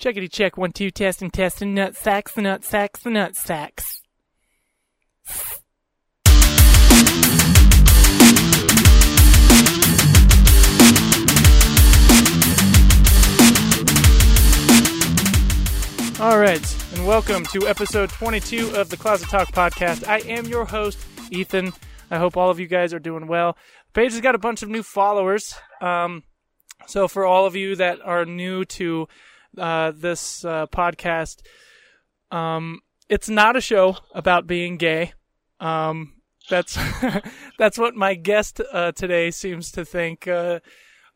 Checkity check, one, two, testing, testing, nut sacks, the nut sacks, the nut sacks. All right, and welcome to episode 22 of the Closet Talk podcast. I am your host, Ethan. I hope all of you guys are doing well. Page has got a bunch of new followers. Um, so for all of you that are new to uh, this uh, podcast, um, it's not a show about being gay. Um, that's that's what my guest uh, today seems to think. Uh,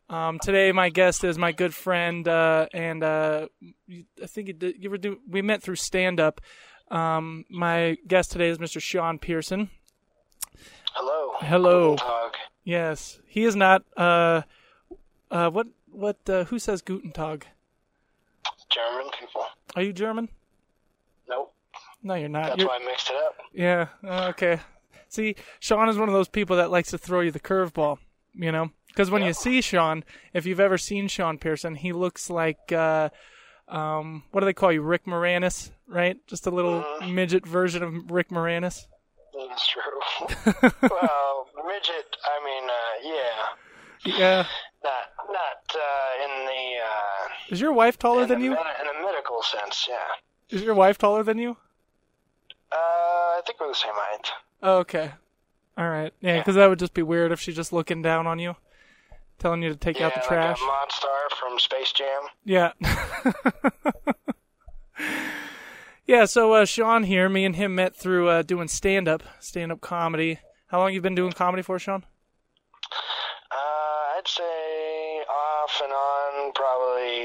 um, today, my guest is my good friend, uh, and uh, I think you, did, you ever do. We met through stand up. Um, my guest today is Mr. Sean Pearson. Hello. Hello. Yes, he is not. Uh, uh, what? What? Uh, who says Guten Tag? German people. Are you German? Nope. No, you're not. That's You're- why I mixed it up. Yeah. uh, Okay. See, Sean is one of those people that likes to throw you the curveball. You know, because when you see Sean, if you've ever seen Sean Pearson, he looks like uh, um, what do they call you, Rick Moranis, right? Just a little Mhm. midget version of Rick Moranis. That's true. well, midget. I mean, uh, yeah. Yeah. Not not uh, in the uh, Is your wife taller in, than the you? in a medical sense. Yeah. Is your wife taller than you? Uh, I think we're the same height. Oh, okay. All right. Yeah, because that would just be weird if she's just looking down on you, telling you to take yeah, out the like trash. a Monster from Space Jam. Yeah. yeah, so uh, Sean here, me and him met through uh, doing stand up, stand up comedy. How long you been doing comedy for, Sean? Uh, I'd say off and on probably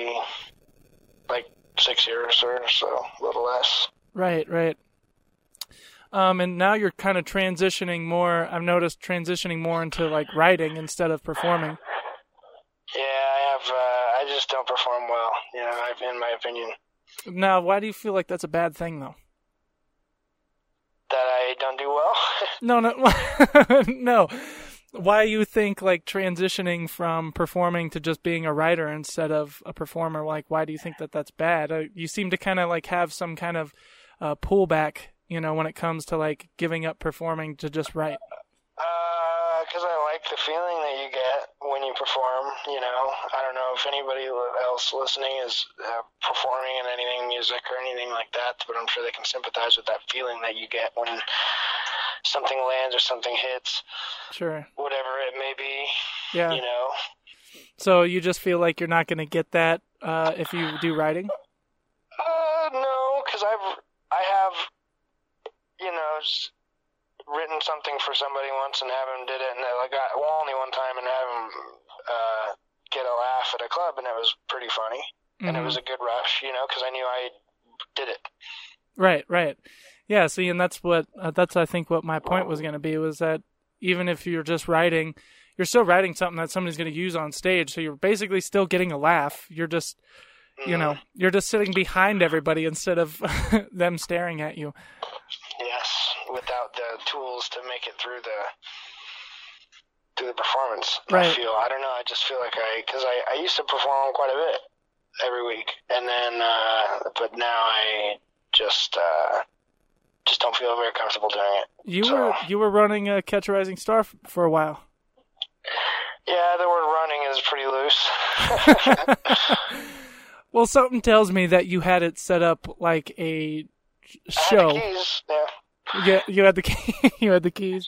like six years or so, a little less. Right, right. Um, and now you're kind of transitioning more. I've noticed transitioning more into like writing instead of performing. Yeah, I have. Uh, I just don't perform well. You know, I've, in my opinion, Now, why do you feel like that's a bad thing, though? that I don't do well. No, no, no. Why you think like transitioning from performing to just being a writer instead of a performer? Like, why do you think that that's bad? Uh, you seem to kind of like have some kind of uh, pullback, you know, when it comes to like giving up performing to just write. Because Uh, I like the feeling that you get when you perform. You know, I don't know if anybody else listening is uh, performing in anything, music or anything like that, but I'm sure they can sympathize with that feeling that you get when something lands or something hits, Sure. whatever it may be. Yeah. You know, So you just feel like you're not going to get that uh, if you do writing. uh, no, because I've I have, you know, written something for somebody once and have him did it, and I got well only one time and have him uh, get a laugh at a club, and it was pretty funny, and it Mhm. was a good rush, you know, because I knew I did it. Right, right. Yeah, see, and that's what uh, that's I think what my point was going to be was that even if you're just writing, you're still writing something that somebody's going to use on stage, so you're basically still getting a laugh. You're just, you know, you're just sitting behind everybody instead of them staring at you. Yes, without the tools to make it through the through the performance. Right. I feel I don't know. I just feel like I because I I used to perform quite a bit every week, and then uh, but now I just uh, just don't feel very comfortable doing it. You So- were you were running a Catch a Rising Star f- for a while. Yeah, the word running is pretty loose. Well, something tells me that you had it set up like a sh- I had show. the keys. Yeah. Yeah, you had the key, you had the keys.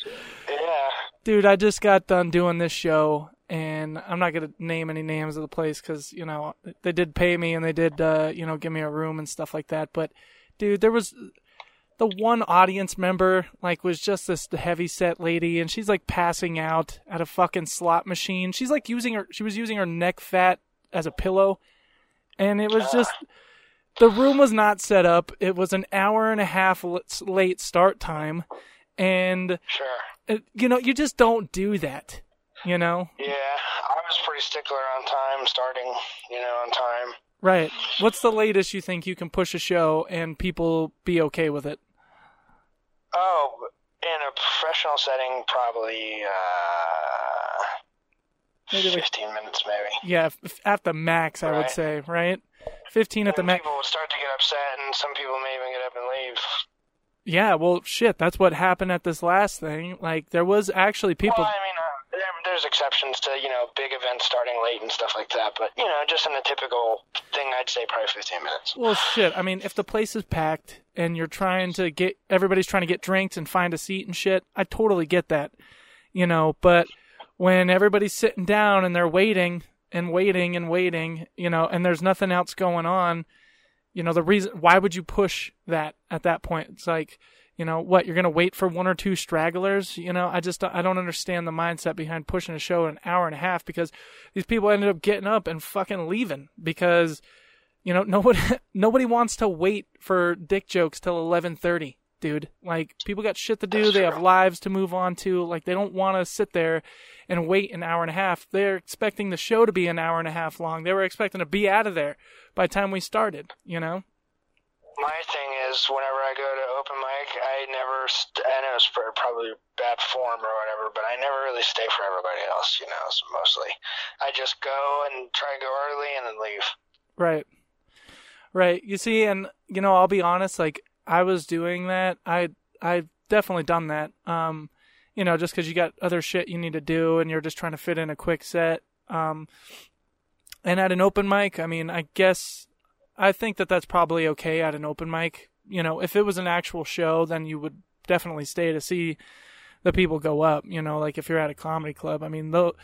Yeah. Dude, I just got done doing this show, and I'm not gonna name any names of the place because you know they did pay me and they did uh, you know give me a room and stuff like that. But dude, there was the one audience member like was just this heavy set lady, and she's like passing out at a fucking slot machine. She's like using her, she was using her neck fat as a pillow, and it was just. The room was not set up. It was an hour and a half late start time, and Sure. uh, you know, you just don't do that. You know, Yeah, I was pretty stickler on time, starting, you know, on time. right? What's the latest you think you can push a show and people be okay with it? Oh, in a professional setting, probably uh, Maybe like- 15 minutes, maybe. Yeah, f- at the max, I would say, right? 15 at the max. people will start to get upset, and some people may even get up and leave. Yeah, well, shit, that's what happened at this last thing. Like, there was actually people. Well, I mean, there, there's exceptions to you know big events starting late and stuff like that, but you know, just in the typical thing, I'd say probably 15 minutes. Well, shit. I mean, if the place is packed and you're trying to get everybody's trying to get drinks and find a seat and shit, I totally get that. You know, but when everybody's sitting down and they're waiting and waiting and waiting, you know, and there's nothing else going on, you know, the reason why would you push that at that point? It's like, you know, what you're gonna wait for one or two stragglers? You know, I just I don't understand the mindset behind pushing a show an hour and a half because these people ended up getting up and fucking leaving because you know, nobody nobody wants to wait for dick jokes till eleven thirty, dude. Like people got shit to do. That's They have lives to move on to. Like they don't want to sit there and wait an hour and a half. They're expecting the show to be an hour and a half long. They were expecting to be out of there by the time we started. You know. My thing is, whenever I go to I never, st- I know it's probably bad form or whatever, but I never really stay for everybody else, you know, so mostly. I just go and try to go early and then leave. Right. Right. You see, and you know, I'll be honest, like I was doing that. I I've definitely done that. Um, you know, just because you got other shit you need to do and you're just trying to fit in a quick set. Um, and at an open mic, I mean, I guess I think that that's probably okay at an open mic. You know, if it was an actual show, then you would definitely stay to see the people go up. You know, like if you're at a comedy club, I mean, though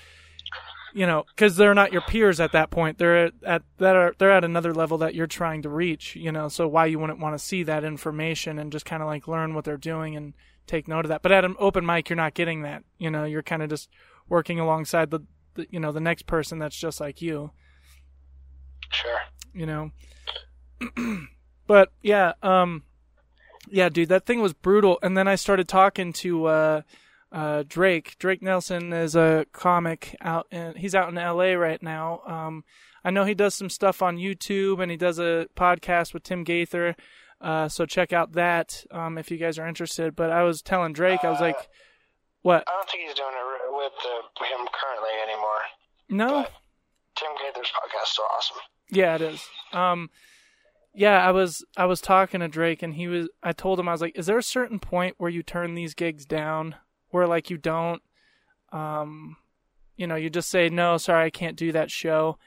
you know, because they're not your peers at that point. They're at that are they're at another level that you're trying to reach. You know, so why you wouldn't want to see that information and just kind of like learn what they're doing and take note of that. But at an open mic, you're not getting that. You know, you're kind of just working alongside the, the you know the next person that's just like you. Sure. You know, but yeah, um, yeah, dude, that thing was brutal. And then I started talking to uh, uh, Drake. Drake Nelson is a comic out in he's out in LA right now. Um, I know he does some stuff on YouTube and he does a podcast with Tim Gaither. Uh, so check out that um, if you guys are interested. But I was telling Drake, I was Uh, like, "What? I don't think he's doing it with uh, him currently anymore. No, Tim Gaither's podcast is awesome. Yeah, it is. Um, yeah, I was I was talking to Drake, and he was. I told him I was like, "Is there a certain point where you turn these gigs down, where like you don't, um, you know, you just say no, sorry, I can't do that show."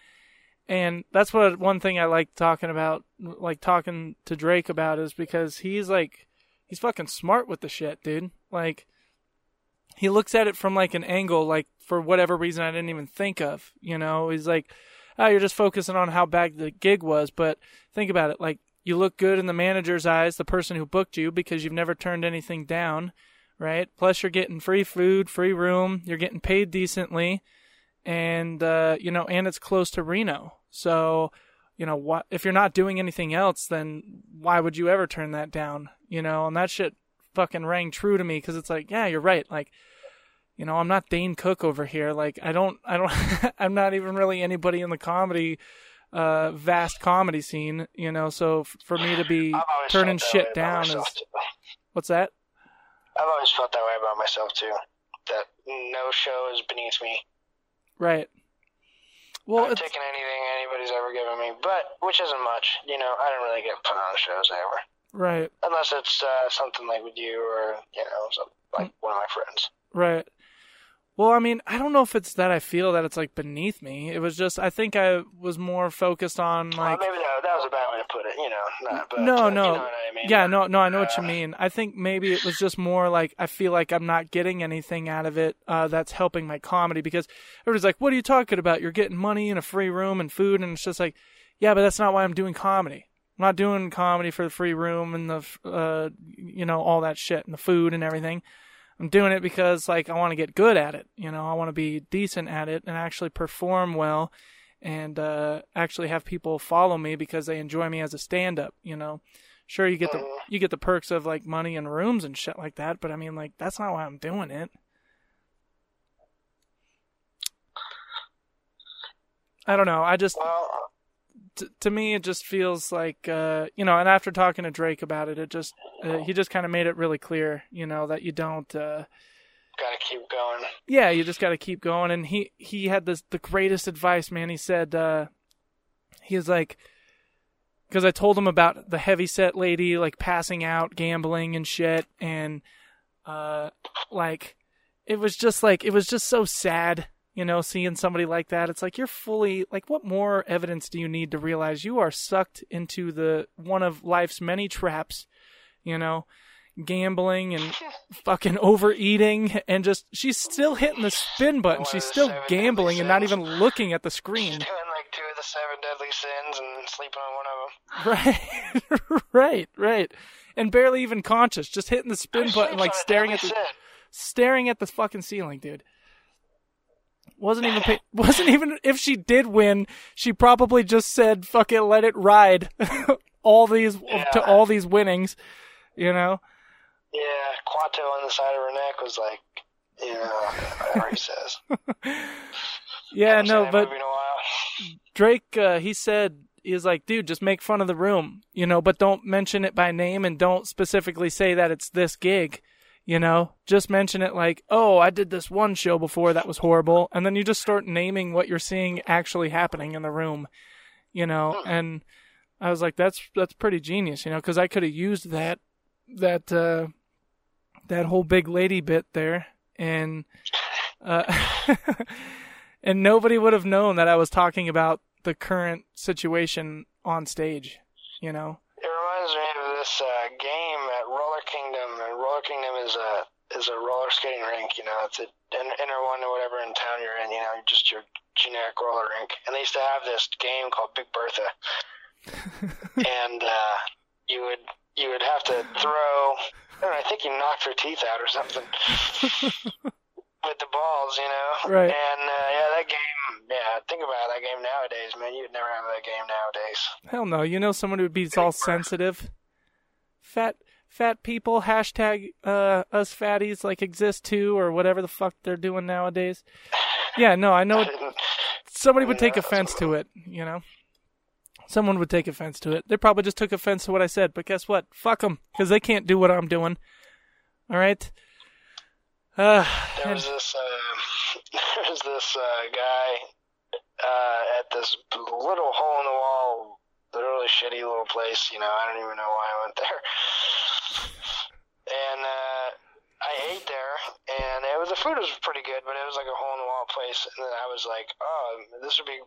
And that's what one thing I like talking about, like talking to Drake about, is because he's like, he's fucking smart with the shit, dude. Like, he looks at it from like an angle, like for whatever reason I didn't even think of. You know, he's like, oh, you're just focusing on how bad the gig was. But think about it. Like, you look good in the manager's eyes, the person who booked you, because you've never turned anything down, right? Plus, you're getting free food, free room, you're getting paid decently, and, uh, you know, and it's close to Reno. So, you know, what if you're not doing anything else, then why would you ever turn that down? You know, and that shit fucking rang true to me because it's like, yeah, you're right. Like, you know, I'm not Dane Cook over here. Like, I don't, I don't, I'm not even really anybody in the comedy, uh, vast comedy scene. You know, so f- for me to be turning felt that way shit down is what's that? I've always felt that way about myself too. That no show is beneath me. Right. Well, I've it's, taken anything anybody's ever given me, but which isn't much. You know, I don't really get put on shows ever, right, unless it's uh, something like with you or you know, some, Mm. like one of my friends. right. Well, I mean, I don't know if it's that I feel that it's like beneath me. It was just I think I was more focused on Well, like maybe that, that was a bad way to put it. You know, not, but, No, uh, no. You know I mean? Yeah, no, no, I know what you Uh, mean. I think maybe it was just more like I feel like I'm not getting anything out of it uh, that's helping my comedy because everybody's like, "What are you talking about? You're getting money and a free room and food," and it's just like, yeah, but that's not why I'm doing comedy. I'm not doing comedy for the free room and the, uh, you know, all that shit and the food and everything. I'm doing it because like I want to get good at it. You know, I want to be decent at it and actually perform well and uh, actually have people follow me because they enjoy me as a stand-up. You know, sure you get the Mhm. you get the perks of like money and rooms and shit like that, but I mean like that's not why I'm doing it. I don't know. I just Well, t- to me it just feels like uh you know and after talking to drake about it it just uh, he just kind of made it really clear you know that you don't uh gotta keep going. yeah you just got to keep going. And he he had this the greatest advice man. He said uh he was like because I told him about the heavy set lady like passing out, gambling and shit, and uh, like it was just like it was just so sad, you know, seeing somebody like that. It's like you're fully like, what more evidence do you need to realize you are sucked into the one of life's many traps, you know? Gambling and fucking overeating, and just she's still hitting the spin button. She's still gambling and not even looking at the screen. She's doing like two of the seven deadly sins and sleeping on one of them. Right, right, right. And barely even conscious, just hitting the spin button, like staring at the staring at the fucking ceiling, dude. Wasn't even pay- wasn't even if she did win, she probably just said "fuck it, let it ride." all these to all these winnings, you know. Yeah, Kuato on the side of her neck was like, know, whatever he says. Yeah, no, but movie in a while. Drake, uh, he said he was like, dude, just make fun of the room, you know, but don't mention it by name and don't specifically say that it's this gig, you know. Just mention it like, oh, I did this one show before that was horrible, and then you just start naming what you're seeing actually happening in the room, you know. And I was like, that's that's pretty genius, you know, because I could have used that that uh, that whole big lady bit there, and uh, and nobody would have known that I was talking about the current situation on stage, you know. It reminds me of this uh, game Kingdom. Is a is a roller skating rink. You know, it's a, an inner one or whatever in town you're in. You know, just your generic roller rink. And they used to have this game called Big Bertha, and uh, you would you would have to throw. I, don't know, I think you knocked her teeth out or something with the balls. You know, Right. And uh, yeah, that game. Yeah, think about that game nowadays, man. You'd never have that game nowadays. Hell no, you know someone who would be all sensitive. Fat fat people hashtag uh us fatties like exist too or whatever the fuck they're doing nowadays. Yeah, no, I know somebody would take offense to it, you know. Someone would take offense to it. They probably just took offense to what I said, but guess what? Fuck them, because they can't do what I'm doing. All right. Uh, There and- was this uh, there was this uh, guy uh, at this little hole in the wall, literally shitty little place. You know, I don't even know why I went there. Uh, ate there, and it was the food was pretty good, but it was like a hole in the wall place. And then I was like, oh, this would be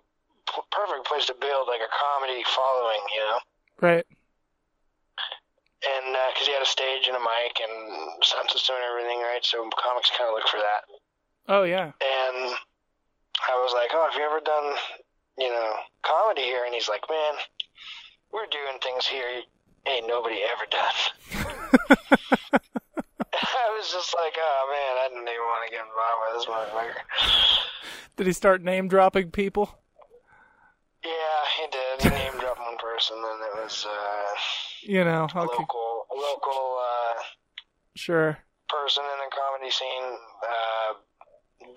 p- perfect place to build like a comedy following. You know. right. And because he had a stage and a mic and sound system and everything, right? So comics kind of look for that. Oh yeah. and I was like, "Oh, have you ever done, you know, comedy here?" And he's like, "Man, we're doing things here ain't nobody ever done." Was just like, "Oh man, I didn't even want to get involved with this motherfucker." Did he start name dropping people? Yeah, he did. He name dropped one person, and it was uh, You know. a Okay. local, a local uh, Sure. person in the comedy scene, uh,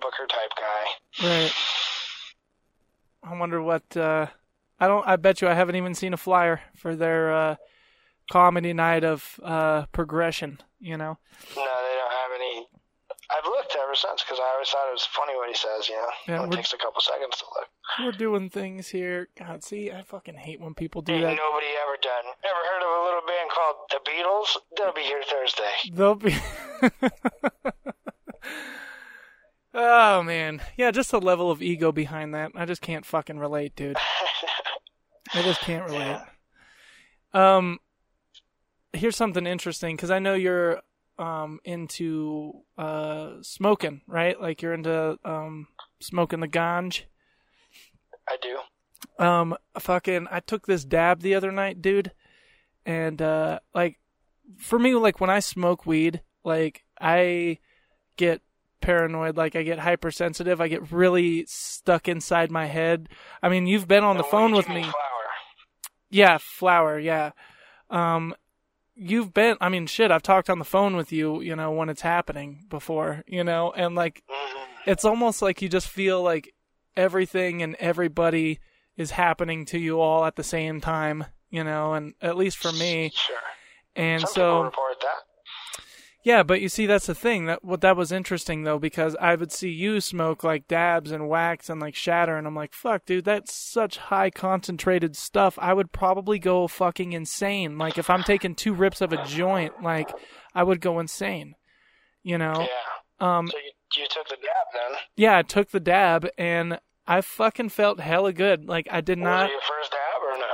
Booker type guy. Right. I wonder what uh I don't I bet you I haven't even seen a flyer for their uh comedy night of uh progression, you know. No, they don't have any. I've looked ever since because I always thought it was funny what he says. You know, Yeah, it takes a couple seconds to look. We're doing things here. God, see, I fucking hate when people do Ain't that. nobody ever done. Ever heard of a little band called the Beatles? They'll be here Thursday. They'll be Oh man. Yeah, just the level of ego behind that. I just can't fucking relate, dude. I just can't relate. Um, here's something interesting because I know you're um into uh smoking, right? Like you're into um smoking the ganj. I do. Um, fucking, I took this dab the other night, dude, and uh, like, for me, like when I smoke weed, like I get paranoid, like I get hypersensitive, I get really stuck inside my head. I mean, you've been on the phone with me. Flower. Yeah, flower. Yeah. Um, you've been. I mean, shit. I've talked on the phone with you. You know, when it's happening before. You know, and like, Mhm. it's almost like you just feel like everything and everybody is happening to you all at the same time. You know, and at least for me. Sure. And Some so. Yeah, but you see, that's the thing. That what that was interesting though, because I would see you smoke like dabs and wax and like shatter, and I'm like, fuck, dude, that's such high concentrated stuff. I would probably go fucking insane. Like if I'm taking two rips of a joint, like I would go insane. You know? Yeah. Um, So you, you took the dab then? yeah, I took the dab and I fucking felt hella good. Like I did Was not. it your first dab or no?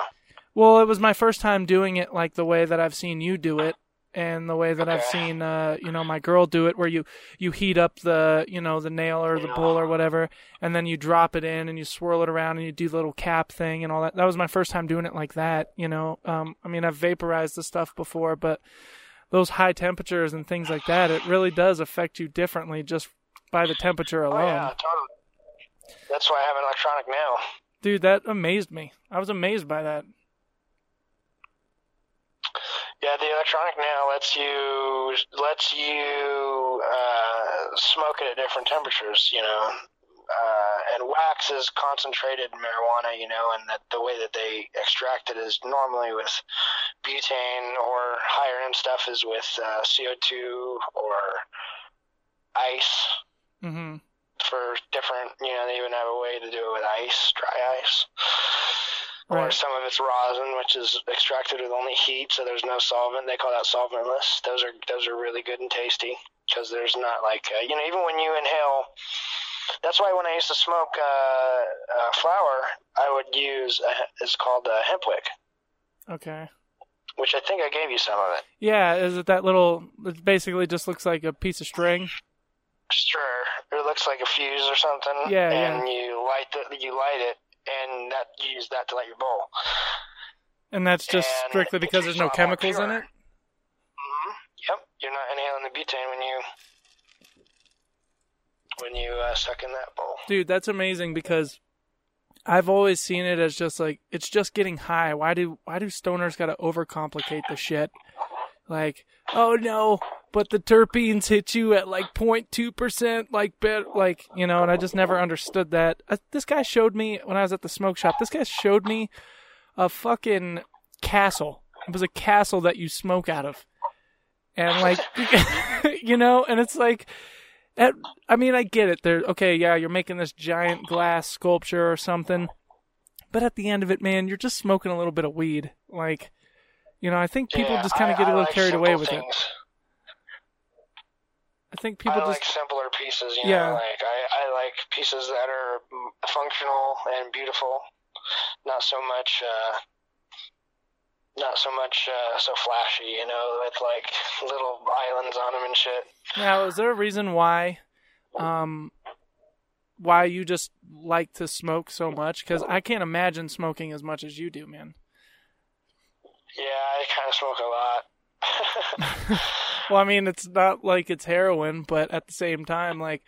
Well, it was my first time doing it like the way that I've seen you do it and the way that I've seen uh you know my girl do it where you you heat up the you know the nail or the bull or whatever and then you drop it in and you swirl it around and you do the little cap thing and all that. That was my first time doing it like that, you know. Um I mean, I've vaporized the stuff before, but those high temperatures and things like that, it really does affect you differently just by the temperature Oh alone. yeah, totally. That's why I have an electronic nail. Dude, that amazed me. I was amazed by that. Yeah, the electronic nail lets you lets you uh, smoke it at different temperatures. You know, uh, and wax is concentrated marijuana. You know, and that the way that they extract it is normally with butane or higher end stuff is with uh, CO2 or ice Mhm. for different. You know, they even have a way to do it with ice, dry ice. Or some of it's rosin, which is extracted with only heat, so there's no solvent. They call that solventless. Those are those are really good and tasty because there's not like uh, you know even when you inhale. That's why when I used to smoke uh, uh, flower, I would use a, it's called a hemp wick, Okay. which I think I gave you some of it. Yeah, is it that little? It basically just looks like a piece of string. Sure, it looks like a fuse or something. Yeah, and you light the you light it, and that you use that to light your bowl. And that's just And strictly because there's no a lot more chemicals in it. hmm Yep, you're not inhaling the butane when you when you uh, suck in that bowl. Dude, that's amazing because I've always seen it as just like it's just getting high. Why do why do stoners got to overcomplicate the shit? Like, oh no, but the terpenes hit you at like 0.2% like like, you know, and I just never understood that. Uh, this guy showed me when I was at the smoke shop. This guy showed me a fucking castle. It was a castle that you smoke out of. And like you know, and it's like at, I mean, I get it. There, okay, yeah, you're making this giant glass sculpture or something, but at the end of it, man, you're just smoking a little bit of weed. Like, you know, I think people Yeah, just kind of get a little like carried away simple with it. I think people I just, like simpler pieces. You Yeah. know, like I, I like pieces that are functional and beautiful, not so much. Uh, not so much uh, so flashy, you know, with like little islands on them and shit. now, is there a reason why, um, why you just like to smoke so much? Because I can't imagine smoking as much as you do, man. Yeah, I kind of smoke a lot. Well, I mean, it's not like it's heroin, but at the same time, like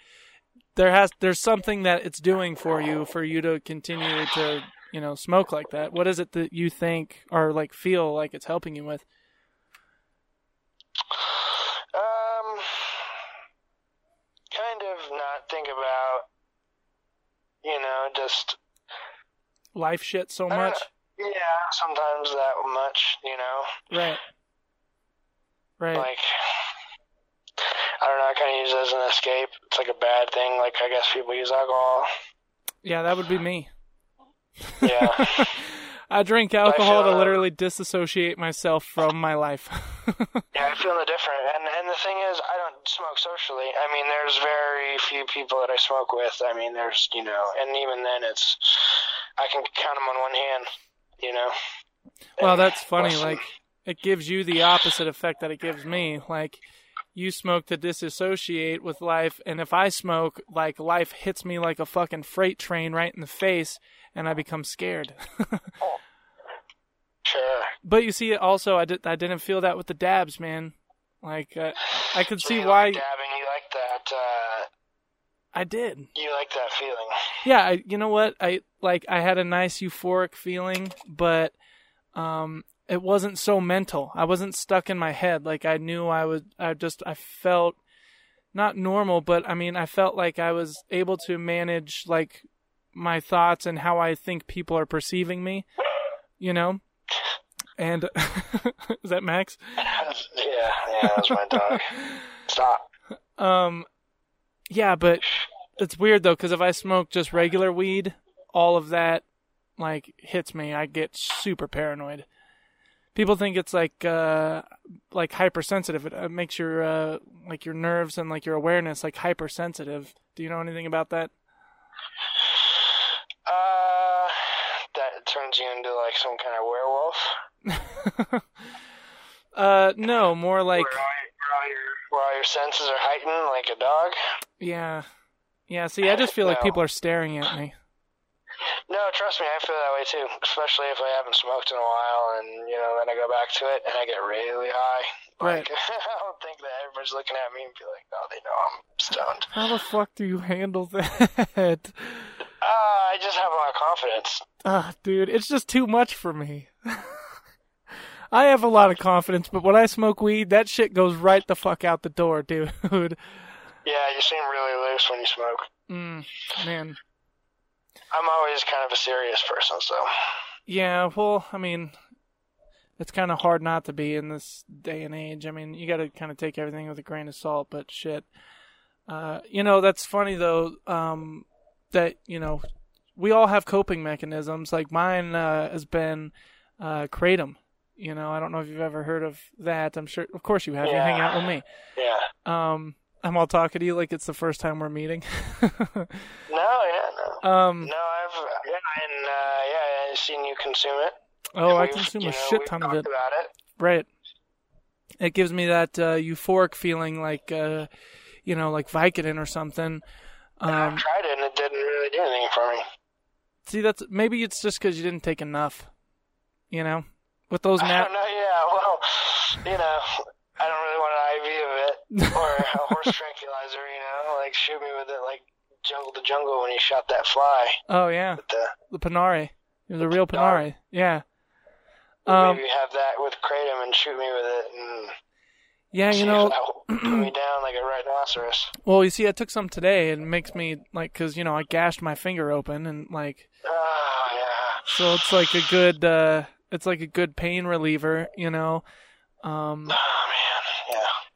there has there's something that it's doing for you for you to continue to you know smoke like that. What is it that you think or like feel like it's helping you with? Um, kind of not think about, you know, just Life shit so much, know. yeah, sometimes that much, you know, right? Right. like I don't know. I kind of use it as an escape. It's like a bad thing. Like I guess people use alcohol. yeah, that would be me. Yeah, I drink alcohol to feel- literally disassociate myself from my life. yeah, I feel no different. And and the thing is, I don't smoke socially. I mean, there's very few people that I smoke with. I mean, there's you know, and even then, it's I can count them on one hand. You know. Well, And that's funny. listen, Like, it gives you the opposite effect that it gives me. Like, you smoke to disassociate with life, and if I smoke, like, life hits me like a fucking freight train right in the face, and I become scared. Sure. but you see, also, I, did, I didn't feel that with the dabs, man. Like, uh, I could So see you why like dabbing. You like that. Uh, I did. you like that feeling. yeah I, you know what i like i had a nice euphoric feeling but um it wasn't so mental i wasn't stuck in my head like i knew i was. i just i felt not normal but i mean i felt like i was able to manage like my thoughts and how i think people are perceiving me you know and is that max yeah, yeah, that's my dog. stop. Um, yeah, but it's weird though because if I smoke just regular weed, all of that like hits me. I get super paranoid. People think it's like uh, like hypersensitive. It makes your uh, like your nerves and like your awareness like hypersensitive. Do you know anything about that? Uh, that turns you into like some kind of werewolf. uh, no, more like where all, your, where, all your, where all your senses are heightened, like a dog. yeah, yeah. See, I just feel like people are staring at me. No, trust me, I feel that way too. Especially if I haven't smoked in a while, and you know, then I go back to it and I get really high. Right. Like, I don't think that everybody's looking at me and be like, "Oh, they know I'm stoned." How the fuck do you handle that? Uh, I just have a lot of confidence. Ah, dude, it's just too much for me. I have a lot of confidence, but when I smoke weed, that shit goes right the fuck out the door, dude. Yeah, you seem really loose when you smoke. Mm, man. I'm always kind of a serious person, so Yeah, well, I mean, it's kind of hard not to be in this day and age. I mean, you got to kind of take everything with a grain of salt, but shit. Uh, you know, that's funny though, um, that, you know, we all have coping mechanisms. Like mine, uh, has been, uh, Kratom. You know, I don't know if you've ever heard of that. I'm sure, of course you have. You hang out with me. yeah. Um, I'm all talking to you like it's the first time we're meeting. No, yeah, no. um, No, I've yeah, and uh, yeah, I've seen you consume it. oh, I consume a know, shit ton of it. About it. Right. It gives me that uh, euphoric feeling, like uh, you know, like Vicodin or something. I've Um, tried it and it didn't really do anything for me. see, that's maybe it's just because you didn't take enough. You know, with those I nap. don't know. Yeah, well, you know, I don't really want an IV of it or a horse tranquilizer. You know, like shoot me with it like Jungle to Jungle when he shot that fly. Oh yeah, the the Panari. Was a real. Panari. Yeah. Um, maybe have that with kratom and shoot me with it and yeah, you know, if that will put me down like a rhinoceros. well, you see, I took some today, and it makes me like, cause you know, I gashed my finger open, and like, Oh yeah. so it's like a good, uh, it's like a good pain reliever, you know. Um, Oh.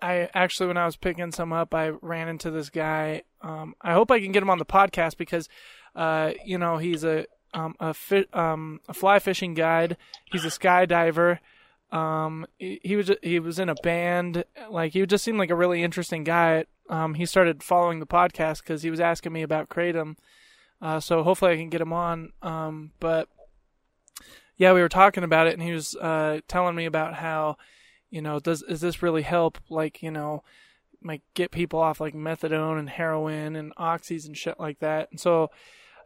I actually, when I was picking some up, I ran into this guy. Um, I hope I can get him on the podcast because, uh, you know, he's a um, a fi- um, a fly fishing guide. He's a skydiver. Um, he, he was he was in a band. Like he just seemed like a really interesting guy. Um, he started following the podcast because he was asking me about kratom. Uh, so hopefully I can get him on. Um, but yeah, we were talking about it, and he was uh, telling me about how you know, does is this really help? Like, you know, like get people off like methadone and heroin and oxys and shit like that. And so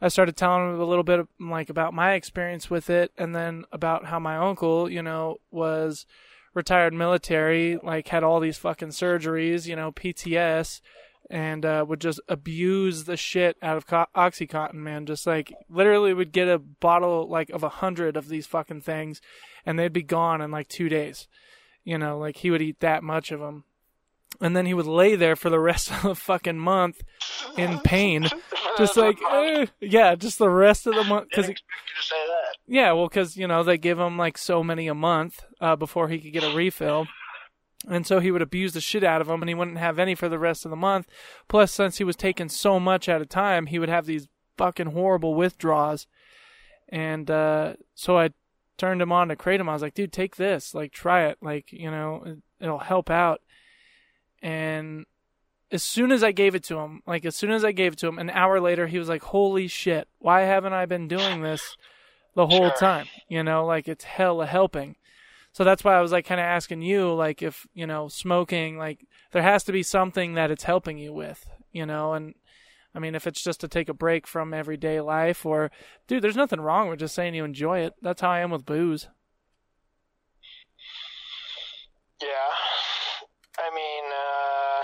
I started telling him a little bit of, like about my experience with it, and then about how my uncle, you know, was retired military, like had all these fucking surgeries, you know, PTS, and uh, would just abuse the shit out of co- OxyContin, man. Just like literally would get a bottle like of a hundred of these fucking things, and they'd be gone in like two days. You know, like he would eat that much of them. And then he would lay there for the rest of the fucking month in pain. Just like, eh, yeah, just the rest of the month. Cause he, you say that. yeah, well, because, you know, they give him like so many a month uh, before he could get a refill. And so he would abuse the shit out of them and he wouldn't have any for the rest of the month. Plus, since he was taking so much at a time, he would have these fucking horrible withdrawals. And uh, so I turned him on to Kratom. I was like, dude, take this. Like, try it. Like, you know, it, it'll help out. And as soon as I gave it to him, like, as soon as I gave it to him, an hour later, he was like, holy shit, why haven't I been doing this the whole Sure. time? You know, like, it's hella helping. So that's why I was like kind of asking you, like, if, you know, smoking, like, there has to be something that it's helping you with, you know, and I mean, if it's just to take a break from everyday life or, dude, there's nothing wrong with just saying you enjoy it. That's how I am with booze. Yeah. I mean, uh,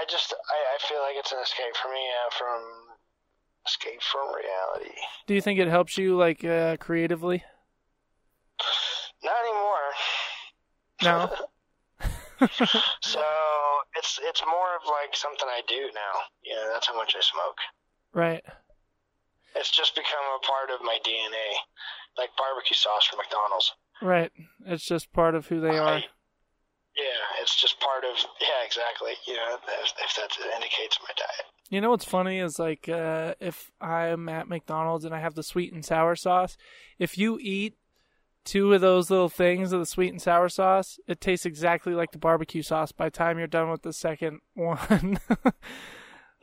I just I, I feel like it's an escape for me uh, from escape from reality. Do you think it helps you, like, uh, creatively? Not anymore. No. So it's it's more of like something I do now. You know, that's how much I smoke. right. It's just become a part of my DNA, like barbecue sauce from McDonald's. Right. It's just part of who they are. Yeah, it's just part of yeah, exactly. You know, if, if that indicates my diet. You know what's funny is like uh, if I'm at McDonald's and I have the sweet and sour sauce, if you eat two of those little things of the sweet and sour sauce, it tastes exactly like the barbecue sauce by the time you're done with the second one.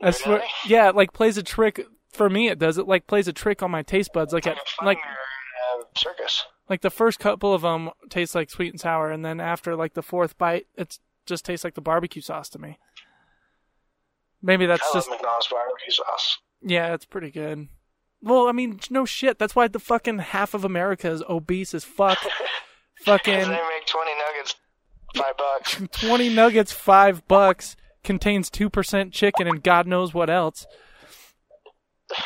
I swear, yeah, it like plays a trick for me. It does. It like plays a trick on my taste buds. Like at, Like uh, circus. like the first couple of them taste like sweet and sour, and then after like the fourth bite, it just tastes like the barbecue sauce to me. Maybe that's I just McDonald's barbecue sauce. yeah, it's pretty good. Well, I mean, no shit. That's why the fucking half of America is obese as fuck. Fucking they make twenty nuggets, five bucks. twenty nuggets, five bucks, contains two percent chicken and God knows what else.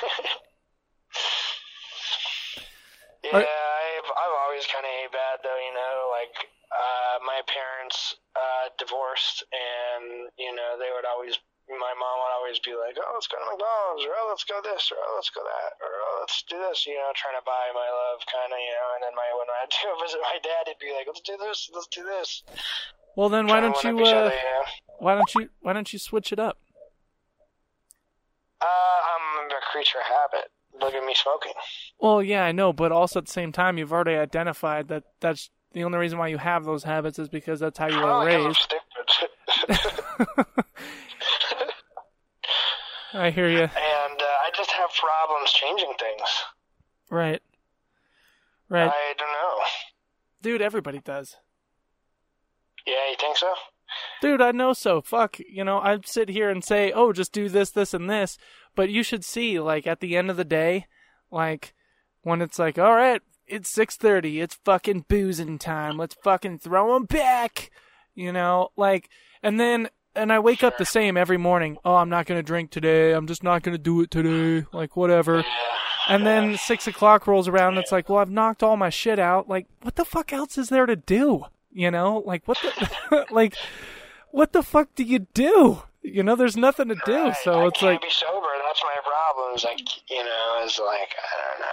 Yeah, I've I've always kind of ate bad though. You know, like uh, my parents uh, divorced, and you know they would always. My mom would always be like, "Oh, let's go to McDonald's," or "Oh, let's go this," or "Oh, let's go that," or "Oh, let's do this." You know, trying to buy my love, kind of, you know. And then my when I'd go visit my dad, he'd be like, "Let's do this, let's do this." Well, then why don't you uh, other, you know? why don't you why don't you switch it up? Uh, I'm a creature of habit. Look at me smoking. Well, yeah, I know, but also at the same time, you've already identified that that's the only reason why you have those habits is because that's how you Oh, were I'm raised. I hear you. and uh, I just have problems changing things. Right. Right. I don't know. Dude, everybody does. Yeah, you think so? Dude, I know so. Fuck, you know, I'd sit here and say, "Oh, just do this, this, and this," but you should see, like, at the end of the day, like, when it's like, "All right, it's six thirty, it's fucking boozing time. Let's fucking throw 'em back," you know, like, and then, and I wake up the same every morning. Oh, I'm not gonna drink today. I'm just not gonna do it today. Like, whatever. Yeah. And then six o'clock rolls around. And it's like, well, I've knocked all my shit out. Like, what the fuck else is there to do? You know, like what the, like, what the fuck do you do? You know, there's nothing to do. Right, So I it's like, be sober. That's my problem. Is like, you know, is like, I don't know.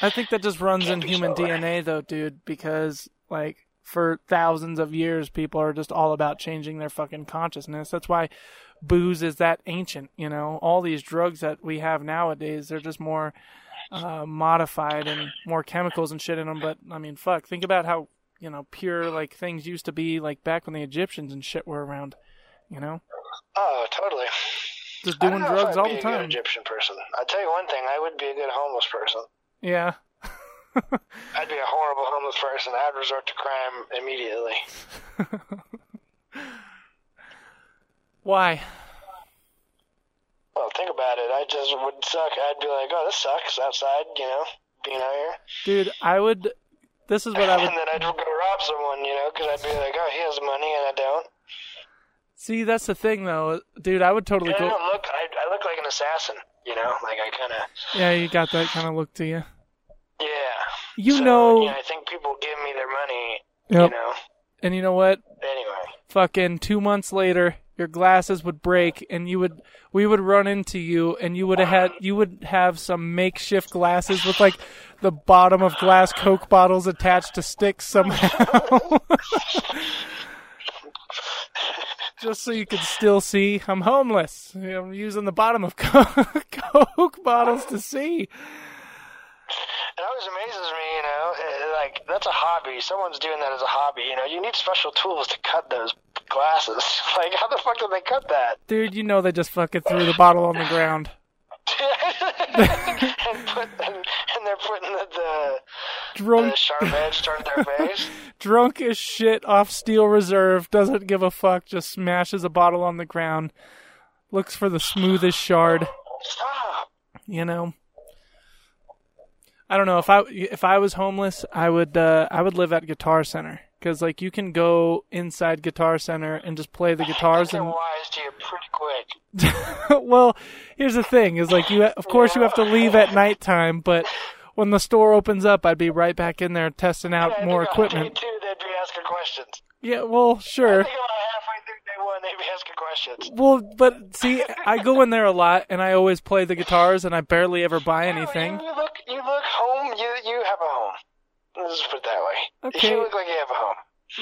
I I think that just runs in human sober. DNA, though, dude. Because like for thousands of years, people are just all about changing their fucking consciousness. That's why booze is that ancient. You know, all these drugs that we have nowadays, they're just more uh, modified and more chemicals and shit in them. But I mean, fuck, think about how you know pure like things used to be like back when the Egyptians and shit were around. You know, oh, totally. just I doing don't know if drugs all the a good time. Egyptian person. I'll tell you one thing. I would be a good homeless person. Yeah. I'd be a horrible homeless person. I'd resort to crime immediately. Why? Well, think about it. I just would suck. I'd be like, oh, this sucks outside, you know, being out here. Dude, I would. This is what I would. and then I'd go rob someone, you know, because I'd be like, oh, he has money and I don't. See, that's the thing, though, dude. I would totally I go. don't look. I, I look like an assassin, you know, like I kind of. Yeah, you got that kind of look to you. Yeah. You So, know- Yeah, I think people give me their money. Yep. You know. And you know what? Anyway. Fucking two months later, your glasses would break, and you would, we would run into you, and you would have had, you would have some makeshift glasses with like the bottom of glass Coke bottles attached to sticks somehow. Just so you could still see, I'm homeless. I'm using the bottom of Coke, Coke bottles to see. It always amazes me, you know, eh, like that's a hobby. Someone's doing that as a hobby. You know, you need special tools to cut those glasses. Like, how the fuck did they cut that? Dude, you know they just fucking threw the bottle on the ground. and put and, and they're putting the, the, the Drunk, sharp edge toward their face. drunk as shit off Steel Reserve, doesn't give a fuck, just smashes a bottle on the ground, looks for the smoothest shard, Stop. you know. I don't know if I if I was homeless, I would uh, I would live at Guitar Center because like you can go inside Guitar Center and just play the guitars and wise to you pretty quick. well, here's the thing: is like you, of course, you have to leave at nighttime, but when the store opens up, I'd be right back in there testing out Yeah, more equipment. Two, they'd be asking questions. Yeah, well, sure. Think about halfway through day one, they'd be asking questions. Well, but see, I go in there a lot, and I always play the guitars, and I barely ever buy No, anything. You, you look, you look home. You you have a home. Let's just put it that way. Okay. You look like you have a home.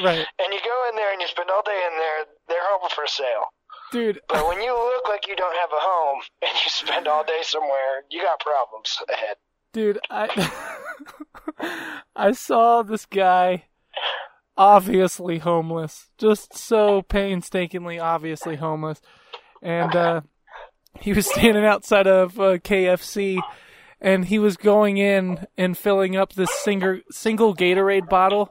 Right. And you go in there and you spend all day in there. They're hoping for a sale. Dude, But when you look like you don't have a home and you spend all day somewhere, you got problems ahead. dude, I I saw this guy obviously homeless, just so painstakingly obviously homeless. And uh he was standing outside of uh, KFC and he was going in and filling up this single single Gatorade bottle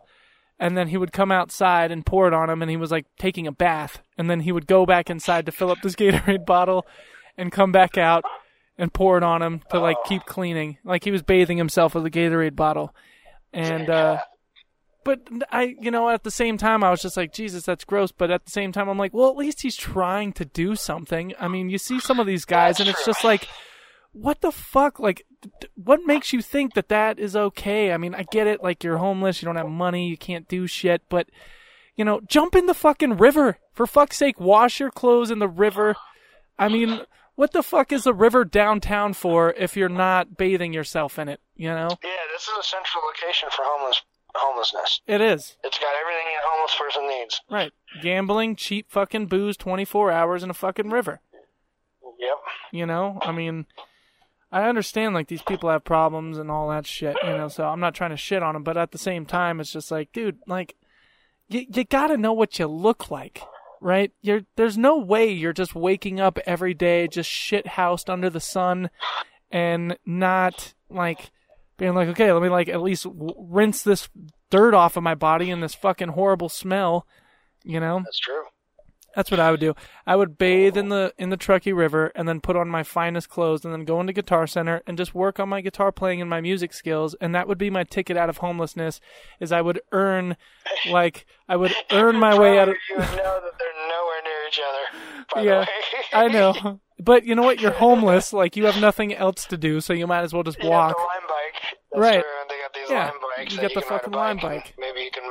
and then he would come outside and pour it on him and he was like taking a bath. And then he would go back inside to fill up this Gatorade bottle and come back out and pour it on him to like keep cleaning. Like he was bathing himself with a Gatorade bottle. And uh but I you know at the same time I was just like Jesus that's gross. But at the same time I'm like well at least he's trying to do something. I mean you see some of these guys and it's just like what the fuck? Like what makes you think that that is okay? I mean i get it. Like you're homeless. You don't have money. You can't do shit. But you know jump in the fucking river. For fuck's sake wash your clothes in the river. I mean what the fuck is the river downtown for if you're not bathing yourself in it you know? Yeah, this is a central location for homeless homelessness. it is It's got everything a homeless person needs. right gambling cheap fucking booze 24 hours in a fucking river Yep. you know i mean i understand like these people have problems and all that shit you know so i'm not trying to shit on them but at the same time it's just like dude like you, you gotta know what you look like right you're there's no way you're just waking up every day just shit housed under the sun and not like being like okay let me like at least w- rinse this dirt off of my body and this fucking horrible smell you know That's true. that's what I would do. I would bathe in the in the Truckee River and then put on my finest clothes and then go into Guitar Center and just work on my guitar playing and my music skills and that would be my ticket out of homelessness is I would earn like I would earn my way out of You know that they're nowhere near each other. Yeah. I know. But you know what? You're homeless. Like you have nothing else to do, so you might as well just walk. got the lime bike. That's Right. True. They got these Yeah, lime bikes. you got the a fucking lime bike. bike. Maybe you can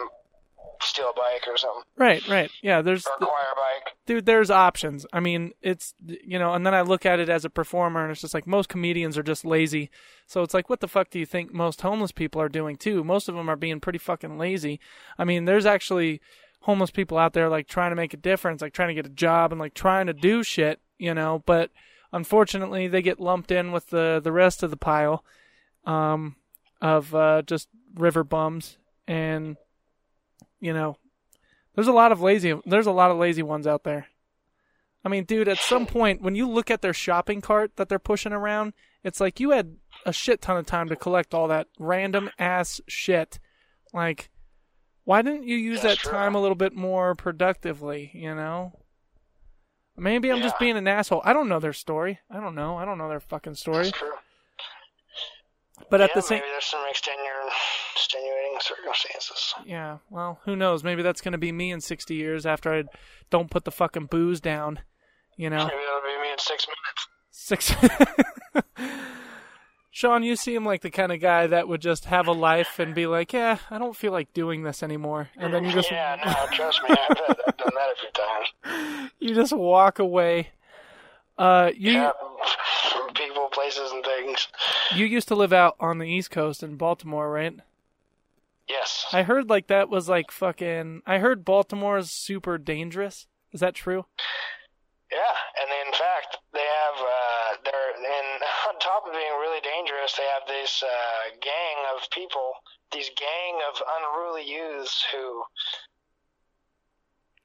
steal a bike or something, Right, right. Yeah, there's or acquire a bike. dude, there's options. I mean, it's you know, and then I look at it as a performer, and it's just like most comedians are just lazy. So it's like, what the fuck do you think most homeless people are doing too? Most of them are being pretty fucking lazy. I mean, there's actually homeless people out there like trying to make a difference, like trying to get a job and like trying to do shit, you know. But unfortunately, they get lumped in with the the rest of the pile um, of uh, just river bums, and you know, there's a lot of lazy. There's a lot of lazy ones out there. I mean, dude, at some point when you look at their shopping cart that they're pushing around, it's like you had a shit ton of time to collect all that random ass shit. Like, why didn't you use That's that true. time a little bit more productively, you know? Maybe I'm just being an asshole. I don't know their story. I don't know. I don't know their fucking story. That's true. But at the same maybe there's some extenuating, extenuating circumstances. Yeah, well, who knows? Maybe that's going to be me in 60 years after I don't put the fucking booze down, you know? Maybe that'll be me in six minutes. Six. Sean, you seem like the kind of guy that would just have a life and be like, "Yeah, I don't feel like doing this anymore," and then you just Yeah, no, trust me, I've, I've done that a few times. you just walk away. Uh, you Yeah, from people, places, and things. you used to live out on the East Coast in Baltimore, right? Yes. I heard like that was like fucking. I heard Baltimore is super dangerous. Is that true? Yeah, and in fact, they have uh, they're and on top of being really dangerous, they have this uh, gang of people, these gang of unruly youths who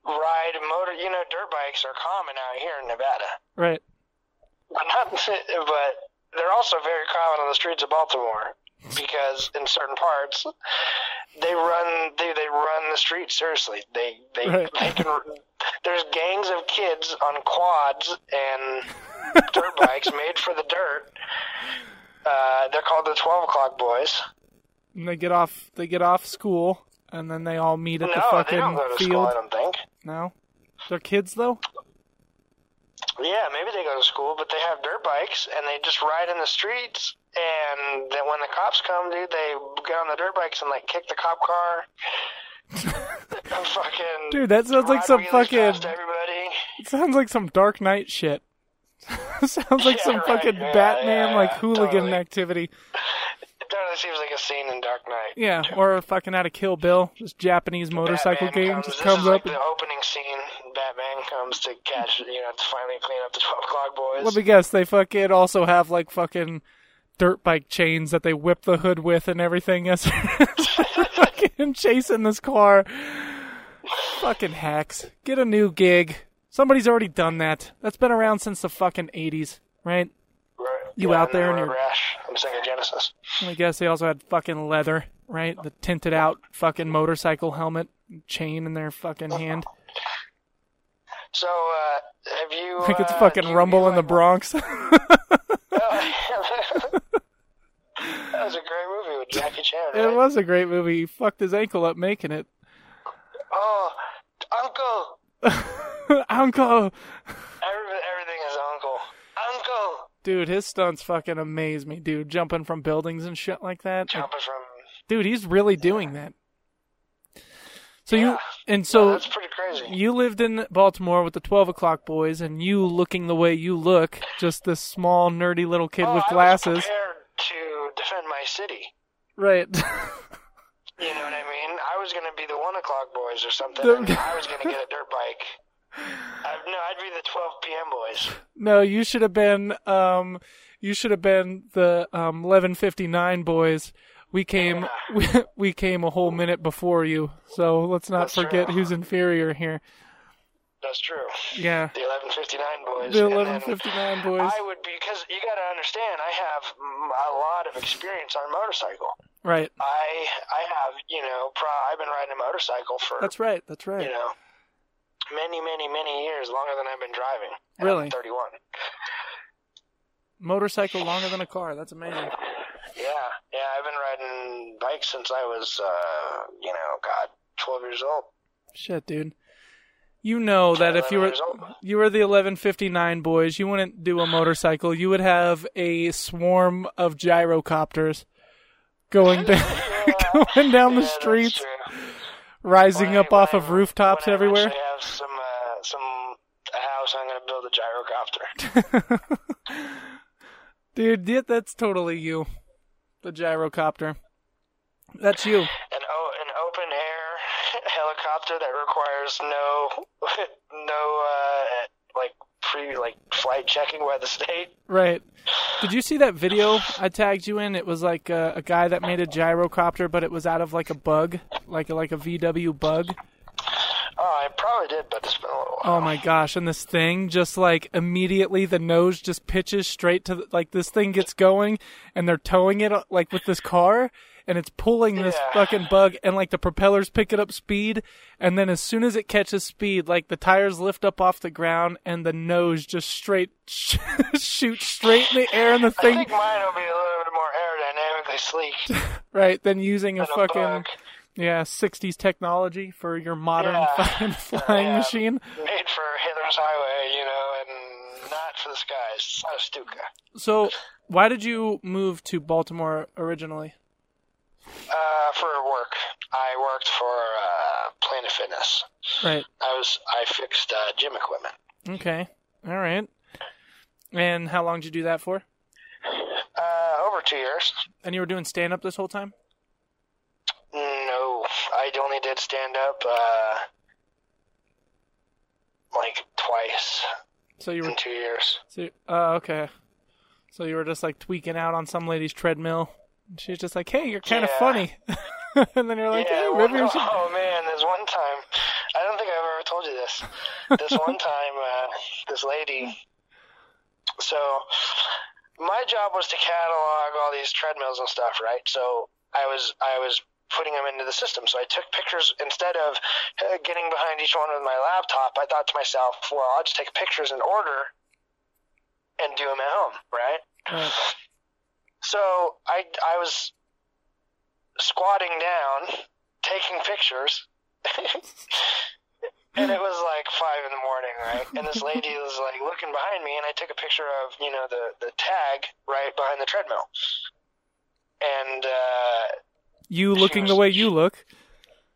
ride motor. You know, dirt bikes are common out here in Nevada, Right. but not. But they're also very common on the streets of Baltimore because in certain parts they run they they run the streets seriously they they, Right. they can there's gangs of kids on quads and dirt bikes made for the dirt uh, they're called the 12 o'clock boys And they get off. They get off school, and then they all meet at no the they fucking don't go to field. school i don't think No, they're kids though. Yeah maybe they go to school but they have dirt bikes and they just ride in the streets and then when the cops come dude they get on the dirt bikes and like kick the cop car fucking Dude, that sounds like some fucking. It sounds like some Dark Knight shit. sounds like Yeah, some right, fucking yeah, Batman yeah, like hooligan totally. activity. It totally seems like a scene in Dark Knight. Yeah, or fucking out of Kill Bill, this Japanese motorcycle Batman game comes, just this comes is up. like the opening scene. Batman comes to catch, you know, to finally clean up the 12 o'clock boys. Let me guess, they fucking also have like fucking dirt bike chains that they whip the hood with and everything as they're fucking chasing this car. Fucking hacks. Get a new gig. Somebody's already done that. That's been around since the fucking 80s, right? Right. You Yeah, out there and in your- Rash. I'm Sega Genesis. I guess they also had fucking leather, right? The tinted out fucking motorcycle helmet, chain in their fucking hand. So, uh, have you? Like it's uh, fucking Rumble in the Bronx. that was a great movie with Jackie Chan. it was a great movie. He fucked his ankle up making it. Oh, Uncle. Uncle! Every, everything is Uncle. Uncle. Dude, his stunts fucking amaze me, dude. Jumping from buildings and shit like that. Like, Jumping from. dude, he's really doing that. So you Yeah. and No, so that's pretty crazy. you lived in Baltimore with the twelve o'clock boys, and you looking the way you look, just this small nerdy little kid oh, with I glasses, was prepared to defend my city. right? You know what I mean? I was gonna be the one o'clock boys or something. The- and I was gonna get a dirt bike. I, no, I'd be the 12 p.m. boys. no, you should have been um, you should have been the um eleven fifty nine boys. We came we, we came a whole minute before you, so let's not That's forget true. who's inferior here. That's true. Yeah. The 1159 boys. The eleven fifty nine boys. I would be because you got to understand. I have a lot of experience on a motorcycle. Right. I I have you know pro, I've been riding a motorcycle for That's right. That's right. you know many many many years longer than I've been driving. Really? I'm 31. Motorcycle longer than a car. That's amazing. Yeah, yeah. I've been riding bikes since I was uh you know God 12 years old. Shit, dude. You know that if you were you were the eleven fifty nine boys, you wouldn't do a motorcycle. You would have a swarm of gyrocopters going down going down the Yeah, streets. Rising I- up off of rooftops I everywhere. eventually have some uh, some house. I'm gonna build a gyrocopter. Dude, yeah, that's totally you. The gyrocopter. That's you. an o- an open air helicopter that requires no no uh, like like flight checking by the state. Right. Did you see that video I tagged you in? It was like a, a guy that made a gyrocopter, but it was out of like a bug, like a, like a VW bug. Oh, I probably did, but it's been a little while. Oh my gosh! And this thing just like immediately the nose just pitches straight to the, like this thing gets going, and they're towing it uh, like with this car, and it's pulling this Yeah. fucking bug, and like the propellers pick it up speed, and then as soon as it catches speed, like the tires lift up off the ground, and the nose just straight shoots straight in the air, and the thing I think mine will be a little bit more aerodynamically sleek right then using a than a fucking bug. yeah '60s technology for your modern Yeah. flying Yeah. machine. made for Hitler's Highway, you know, and not for the skies. It's not a Stuka. So, why did you move to Baltimore originally? Uh, for work, I worked for uh, Planet Fitness. Right. I was I fixed uh, gym equipment. Okay. All right. And how long did you do that for? Uh, over two years. And you were doing stand up this whole time? No, I only did stand up uh, like twice So you were. in two years. So you- oh, okay. So you were just like tweaking out on some lady's treadmill. And she's just like, "Hey, you're kind of Yeah. funny." and then you're like, yeah, "Hey, maybe we should." oh man, there's one time. I don't think I've ever told you this. This one time, uh, this lady. So, my job was to catalog all these treadmills and stuff, right? So I was I was putting them into the system. So I took pictures instead of uh, getting behind each one with my laptop. I thought to myself, well, I'll just take pictures in order and do them at home, right? Right. So I I was squatting down, taking pictures, and it was like five in the morning, right? And this lady was like looking behind me, and I took a picture of you know the the tag right behind the treadmill, and uh, You looking the way you look.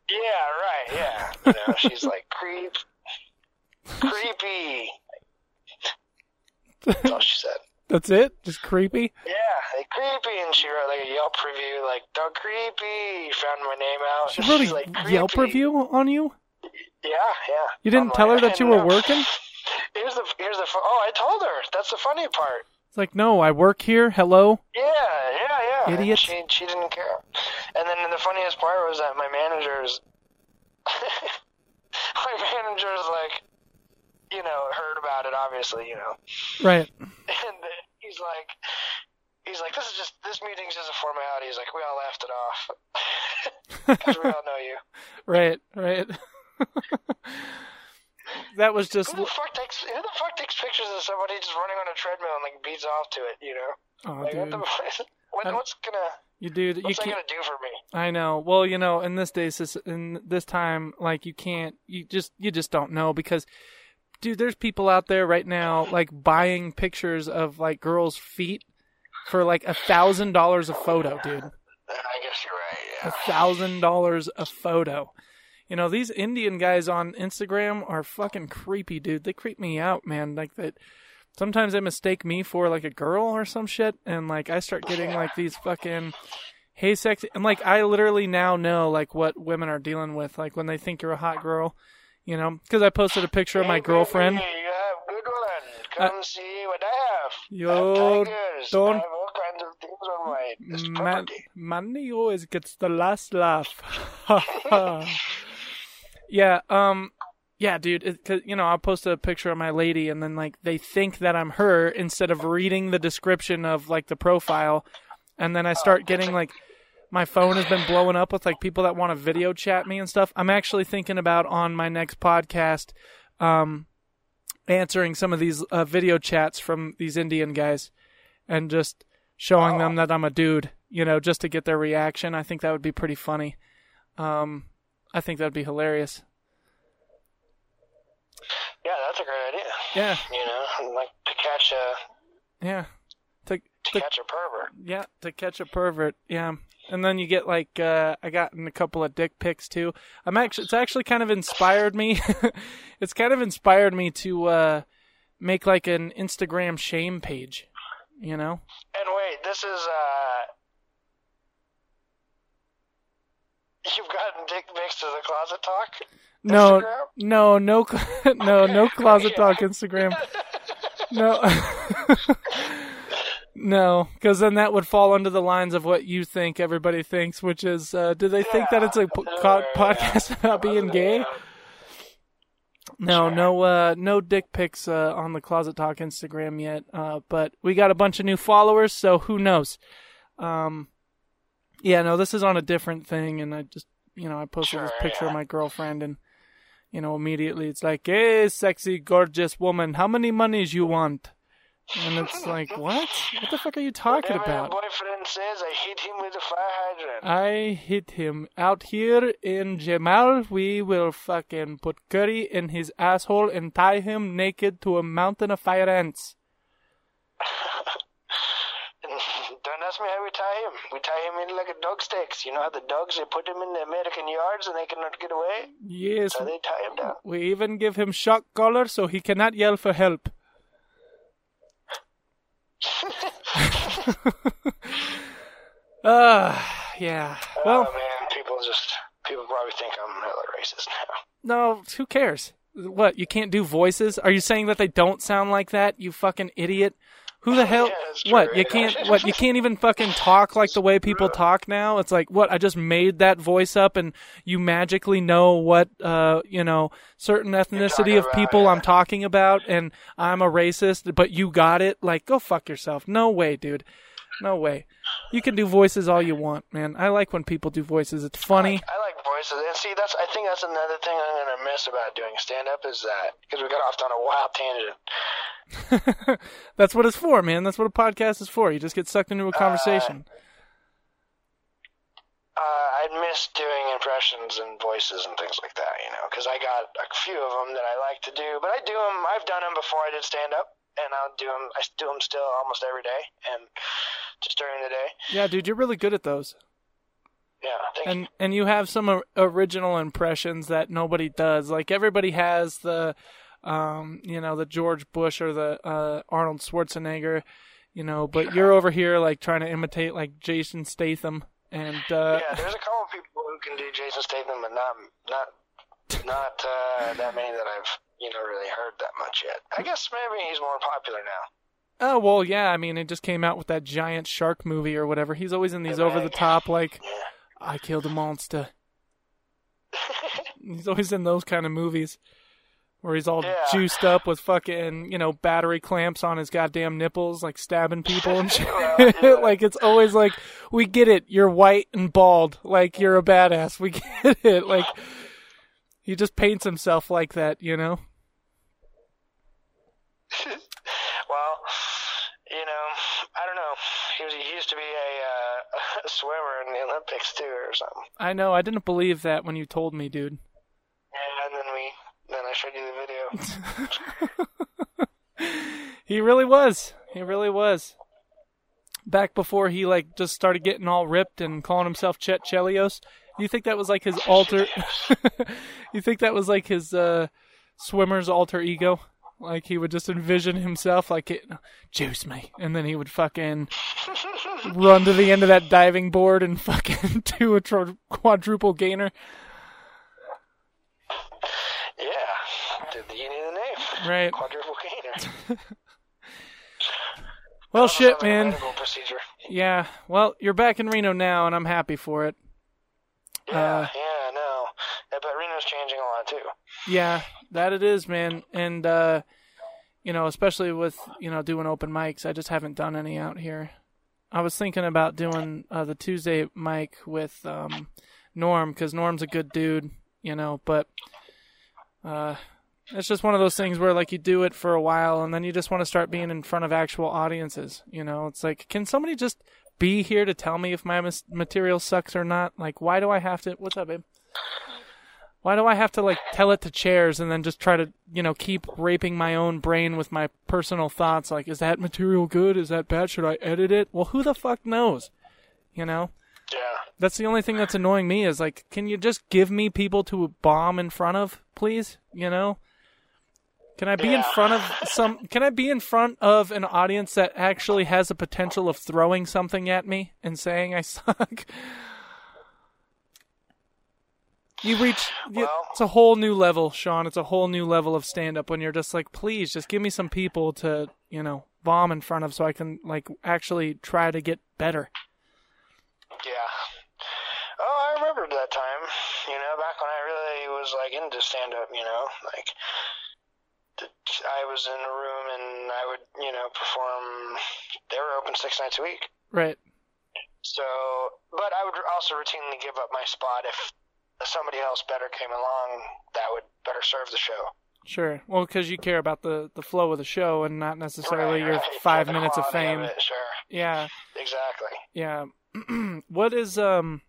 yeah, right, yeah, you know, she's like creep, creepy. That's all she said. That's it? Just creepy? Yeah, like creepy, and she wrote like a Yelp review, like "Doug Creepy." Found my name out. She wrote a like, Yelp "Creepy." review on you? Yeah, yeah. You didn't I'm tell her that you were no. working? Here's the here's the oh I told her that's the funny part. It's like, no, I work here. Hello? Yeah, yeah, yeah. Idiot. she she didn't care. And then the funniest part was that my manager's my manager's like, you know, heard about it obviously, you know, Right. and he's like. He's like, this is just this meeting's just a formality. He's like, we all laughed it off because we all know you. Right, right. that was just. Who the fuck takes who the fuck takes pictures of somebody just running on a treadmill and like beats off to it? You know, Oh, like dude. what the what, what's gonna You dude, you what's that can't. gonna do for me? I know. Well, you know, in this days, in this time, like you can't. You just you just don't know because, dude, there's people out there right now like buying pictures of like girls' feet for like a thousand dollars a photo, dude. I guess you're right. A thousand dollars a photo. You know, these Indian guys on Instagram are fucking creepy, dude. They creep me out, man. Like that. Sometimes they mistake me for like a girl or some shit, and like I start getting like these fucking hey sexy, and like I literally now know like what women are dealing with, like when they think you're a hot girl, you know, because I posted a picture of my girlfriend. baby, you have good one. Come see what I have. Yo, I have don't- I have all kinds of things on my this Man, property. money always gets the last laugh. yeah, um, yeah, dude. It, cause, you know, I'll post a picture of my lady, and then like they think that I'm her instead of reading the description of like the profile, and then I start getting like my phone has been blowing up with like people that want to video chat me and stuff. I'm actually thinking about on my next podcast, um, answering some of these uh, video chats from these Indian guys, and just showing them that I'm a dude, you know, just to get their reaction. I think that would be pretty funny. Um, I think that'd be hilarious. Yeah, that's a great idea. Yeah, You know, like to catch a yeah, to, to catch a pervert. yeah to catch a pervert. Yeah, and then you get like uh, I gotten a couple of dick pics too. I'm actually it's actually kind of inspired me. it's kind of inspired me to uh, make like an Instagram shame page. You know? And wait, this is uh. You've gotten dick pics to the closet talk. No, Instagram? no, no, no, no closet talk Instagram. No, no, because then that would fall under the lines of what you think everybody thinks, which is, uh, do they think that it's a po- co- podcast about being gay? No, no, uh, no dick pics uh, on the Closet Talk Instagram yet. Uh, but we got a bunch of new followers, so who knows? Um, yeah, no, this is on a different thing, and I just, you know, I posted this Sure, picture of my girlfriend, and you know, immediately it's like, "Hey, sexy, gorgeous woman, how many monies you want?" And it's like, what? What the fuck are you talking Whatever about? boyfriend says, I hit him with a fire hydrant. I hit him out here in Jamal. We will fucking put curry in his asshole and tie him naked to a mountain of fire ants. Don't ask me how we tie him. We tie him in like a dog stakes. You know how the dogs they put them in the American yards and they cannot get away. Yes, So they tie him down. we even give him shock collar so he cannot yell for help. Ah, yeah. Well, oh man, people just people probably think I'm racist now. no, who cares? What, you can't do voices? Are you saying that they don't sound like that, you fucking idiot? Who the hell? Yeah, what, you can't what, you can't even fucking talk like the way people talk now? It's like, what, I just made that voice up and you magically know what uh, you know, certain ethnicity of about, people yeah. I'm talking about and I'm a racist, but you got it? Like, go fuck yourself. No way, dude. No way. You can do voices all you want, man. I like when people do voices. It's funny. I like voices, and see, that's I think that's another thing I'm gonna miss about doing stand up is that because we got off on a wild tangent. That's what it's for, man. That's what a podcast is for. You just get sucked into a conversation. Uh, I miss doing impressions and voices and things like that, you know, because I got a few of them that I like to do, but I do them. I've done them before I did stand up, and I'll do them. I do them still almost every day, and just during the day. yeah, dude, you're really good at those. Yeah, thank you. And and you have some original impressions that nobody does. Like everybody has the um, you know, the George Bush or the uh Arnold Schwarzenegger you know. But you're over here like trying to imitate like Jason Statham, and uh, Yeah, there's a couple of people who can do Jason Statham, but not not not uh, that many that I've you know really heard that much yet. I guess maybe he's more popular now. Oh well, yeah. I mean, it just came out with that giant shark movie or whatever. He's always in these The over the top like Yeah. I killed a monster. He's always in those kind of movies where he's all Yeah. juiced up with fucking, you know, battery clamps on his goddamn nipples, like stabbing people and shit. Well, yeah. like it's always like, we get it. You're white and bald. Like you're a badass. We get it. Like he just paints himself like that, you know. well, you know, I don't know. He was he used to be a, uh, a swimmer in the Olympics too, or something. I know. I didn't believe that when you told me, dude. Yeah, And then we then I showed you the video. he really was. He really was. Back before he like just started getting all ripped and calling himself Chet Chelios. You think that was like his alter? you think that was like his uh, swimmer's alter ego? Like he would just envision himself like it, juice me, and then he would fucking run to the end of that diving board and fucking do a quadruple gainer. yeah, did you need the name? Right. Quadruple gainer. Well, shit, a man. Yeah. Well, you're back in Reno now, and I'm happy for it. Yeah, Uh, yeah, no. Yeah, but Reno's changing a lot too. Yeah, that it is, man. And uh you know, especially with, you know, doing open mics, I just haven't done any out here. I was thinking about doing uh the Tuesday mic with um Norm cuz Norm's a good dude, you know, but uh it's just one of those things where like you do it for a while and then you just want to start being in front of actual audiences, you know. It's like can somebody just be here to tell me if my material sucks or not? Like why do I have to What's up, babe? Why do I have to like tell it to chairs and then just try to, you know, keep raping my own brain with my personal thoughts like is that material good? Is that bad? Should I edit it? Well, who the fuck knows? You know? Yeah. That's the only thing that's annoying me is like can you just give me people to bomb in front of, please? You know? Can I be in front of some can I be in front of an audience that actually has the potential of throwing something at me and saying I suck? You reach Well- it's a whole new level, Sean. It's a whole new level of stand up when you're just like, please just give me some people to, you know, bomb in front of so I can like actually try to get better. Yeah. Oh, I remembered that time. You know, back when I really was like into stand up. You know, like I was in a room and I would, you know, perform. They were open six nights a week. Right. So, but I would also routinely give up my spot if somebody else better came along that would better serve the show. Sure. Well, because you care about the the flow of the show and not necessarily Right, your right. five minutes of fame. it, sure. Yeah. Exactly. Yeah. what is um?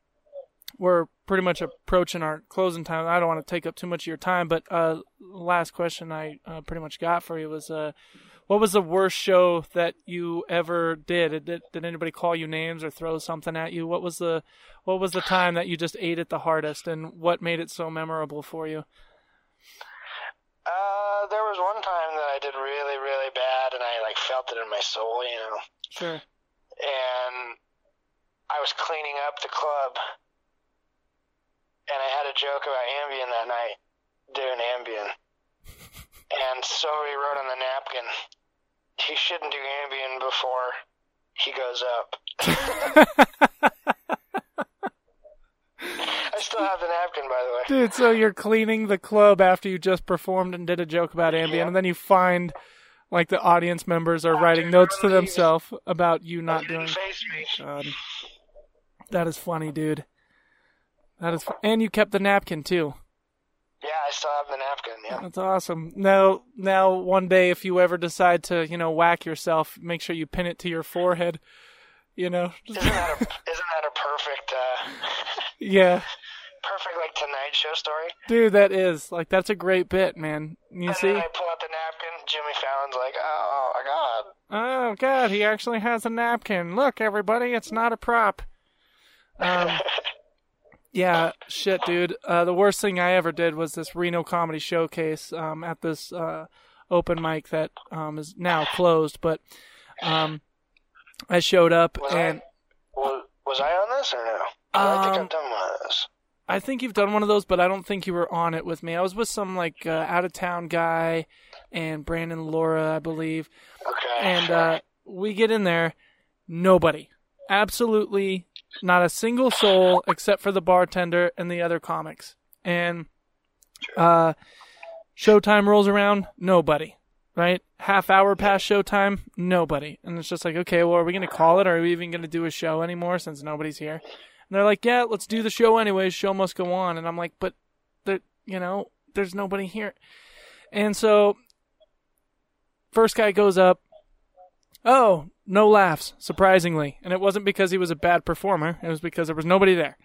We're pretty much approaching our closing time. I don't want to take up too much of your time, but uh, last question I uh, pretty much got for you was uh, what was the worst show that you ever did? Did did anybody call you names or throw something at you? What was the what was the time that you just ate it the hardest, and what made it so memorable for you? Uh, there was one time that I did really, really bad, and I like felt it in my soul, you know. Sure. and I was cleaning up the club, and I had a joke about Ambien that night, doing Ambien, and somebody wrote on the napkin, "He shouldn't do Ambien before he goes up." I still have the napkin, by the way. Dude, so you're cleaning the club after you just performed and did a joke about Ambien, Yeah. and then you find like the audience members are writing dude, notes to themselves about you You not didn't doing. face me. God, that is funny, dude. That is, fu- and you kept the napkin too. Yeah, I still have the napkin. Yeah. That's awesome. Now, now, one day, if you ever decide to, you know, whack yourself, make sure you pin it to your forehead. You know, Isn't that a, isn't that a perfect, uh, yeah, perfect like Tonight Show story? dude, that is like that's a great bit, man. You and see? I pull out the napkin. Jimmy Fallon's like, "Oh my god." Oh God, he actually has a napkin. Look, everybody, it's not a prop. Um, yeah, shit, dude. Uh, the worst thing I ever did was this Reno Comedy Showcase um, at this uh, open mic that um, is now closed. But um, I showed up Was and I was, was I on this or no? I think Um, I've done one of those. I think you've done one of those, but I don't think you were on it with me. I was with some like uh, out of town guy and Brandon and Laura, I believe. Okay. And uh, we get in there, nobody, absolutely not a single soul except for the bartender and the other comics. And uh, showtime rolls around, nobody. Right, half hour past showtime, nobody, and it's just like, okay, well, are we gonna call it? Or are we even gonna do a show anymore since nobody's here? And they're like, yeah, let's do the show anyways. Show must go on. And I'm like, but there, you know, there's nobody here. And so, first guy goes up. Oh, no laughs, surprisingly. And it wasn't because he was a bad performer. It was because there was nobody there.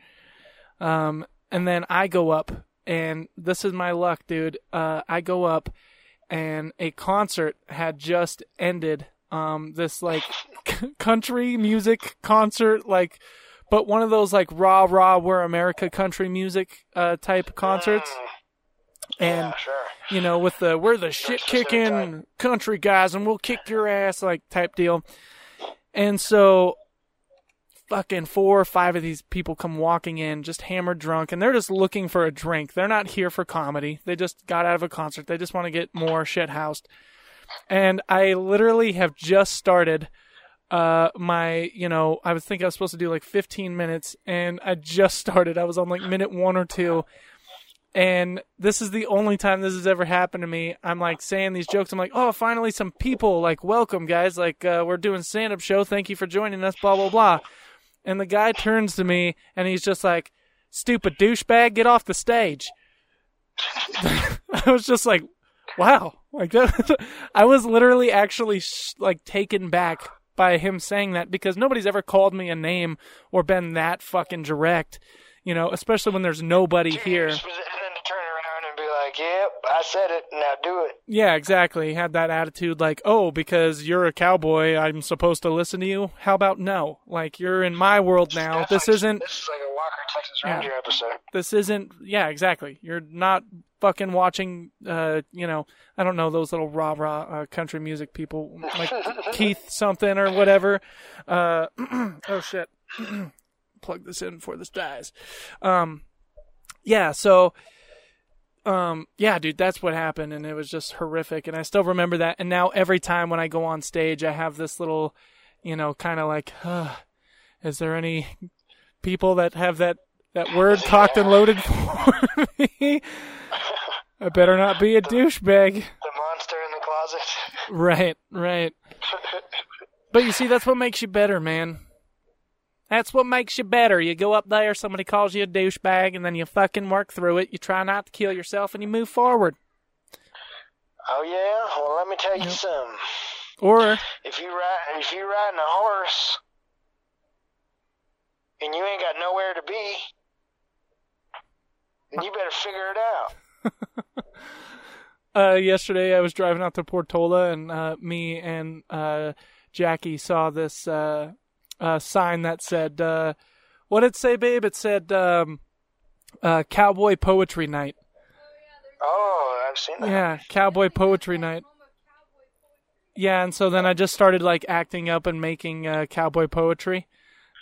Um, and then I go up, and this is my luck, dude. Uh, I go up, and a concert had just ended. Um, this like country music concert, like but one of those like rah rah we're America country music uh, type concerts, Mm, and yeah, sure. you know with the we're the shit kicking country guys and we'll kick your ass like type deal, and so fucking four or five of these people come walking in just hammered drunk and they're just looking for a drink. They're not here for comedy. They just got out of a concert. They just want to get more shit housed. And I literally have just started uh my you know i was thinking i was supposed to do like 15 minutes and i just started. I was on like minute one or two. And this is the only time this has ever happened to me. I'm like saying these jokes. I'm like oh finally some people like welcome guys. Like uh, we're doing stand-up show. Thank you for joining us blah blah blah. And the guy turns to me and he's just like stupid douchebag get off the stage. I was just like wow. Like that i was literally actually sh- like taken back by him saying that because nobody's ever called me a name or been that fucking direct, you know, especially when there's nobody here. And then to turn around and be like, "Yep, I said it. Now do it." Yeah, exactly. He had that attitude like, "Oh, because you're a cowboy, I'm supposed to listen to you." How about no? Like you're in my world now. That's This like- isn't This is like a Walker Texas Yeah. Ranger episode. this isn't yeah, exactly. You're not fucking watching uh, you know, I don't know those little rah rah uh, country music people like Keith something or whatever. Uh oh shit. Plug this in before this dies. Um yeah, so um yeah, dude, that's what happened and it was just horrific and I still remember that and now every time when I go on stage I have this little you know, kind of like uh, is there any people that have that that word cocked and loaded for me? I better not be a douchebag. The monster in the closet. Right, right. But you see, that's what makes you better, man. That's what makes you better. You go up there, somebody calls you a douchebag, and then you fucking work through it. You try not to kill yourself, and you move forward. oh yeah. Well, let me tell you something. Or, If you ride, if you riding a horse, and you ain't got nowhere to be, then you better figure it out. uh, yesterday I was driving out to Portola, and uh, me and uh, Jackie saw this uh, sign that said, uh, "What did it say, babe?" It said, um, uh, "Cowboy Poetry Night." Oh, I've seen that. Yeah, Cowboy Poetry Night. Yeah, and so then I just started like acting up and making uh, cowboy poetry,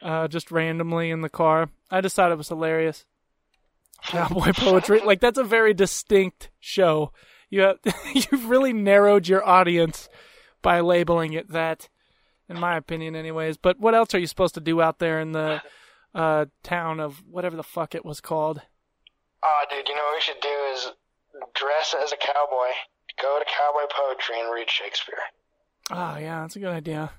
uh, just randomly in the car. I just thought it was hilarious. Cowboy poetry, like that's a very distinct show. You have, you've really narrowed your audience by labeling it that, in my opinion, anyways. But what else are you supposed to do out there in the uh, town of whatever the fuck it was called? Oh, dude, you know what we should do is dress as a cowboy, go to cowboy poetry, and read Shakespeare. Oh yeah, that's a good idea.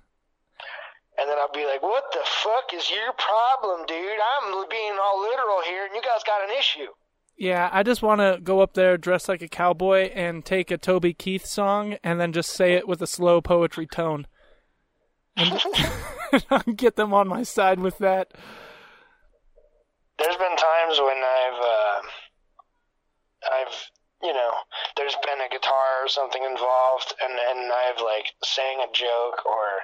And then I'll be like, what the fuck is your problem, dude? I'm being all literal here, and you guys got an issue. Yeah, I just want to go up there dressed like a cowboy and take a Toby Keith song and then just say it with a slow poetry tone. And get them on my side with that. There's been times when I've, uh, I've, you know, there's been a guitar or something involved, and and I've like sang a joke or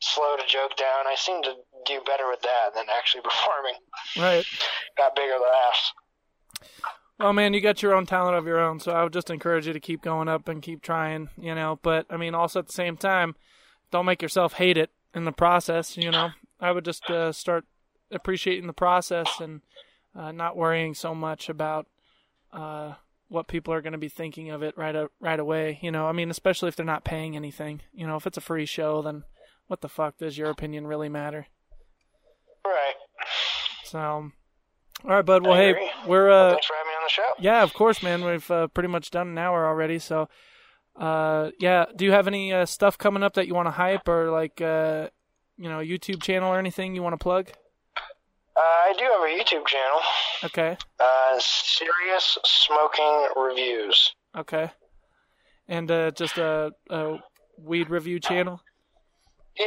slowed a joke down. I seem to do better with that than actually performing. Right. Got bigger laughs. Well, man, you got your own talent of your own, so I would just encourage you to keep going up and keep trying, you know. But, I mean, also at the same time, don't make yourself hate it in the process. You know, I would just uh, start appreciating the process and uh, not worrying so much about uh, what people are going to be thinking of it right a, right away. You know, I mean, especially if they're not paying anything. You know, if it's a free show, then what the fuck does your opinion really matter? Right. So, all right, bud. Well, hey, we're Well, uh, thanks for having me on the show. yeah, of course, man. We've uh, pretty much done an hour already. So, uh, yeah. Do you have any uh, stuff coming up that you want to hype or like, uh, you know, YouTube channel or anything you want to plug? Uh, I do have a YouTube channel, Okay. uh, Serious Smoking Reviews. Okay. And uh, just a, a weed review channel. Yeah,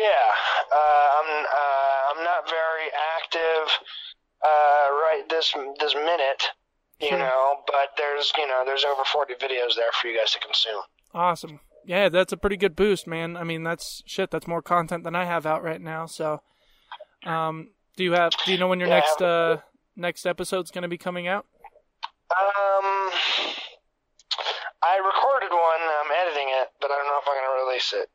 uh, I'm uh, I'm not very active uh, right this this minute, you Sure. know, but there's you know there's over 40 videos there for you guys to consume. Awesome. Yeah, that's a pretty good boost, man. I mean, that's shit. That's more content than I have out right now. So, um, do you have? Do you know when your Yeah, next uh next episode's going to be coming out? Um, I recorded one. I'm editing it, but I don't know if I'm gonna release it.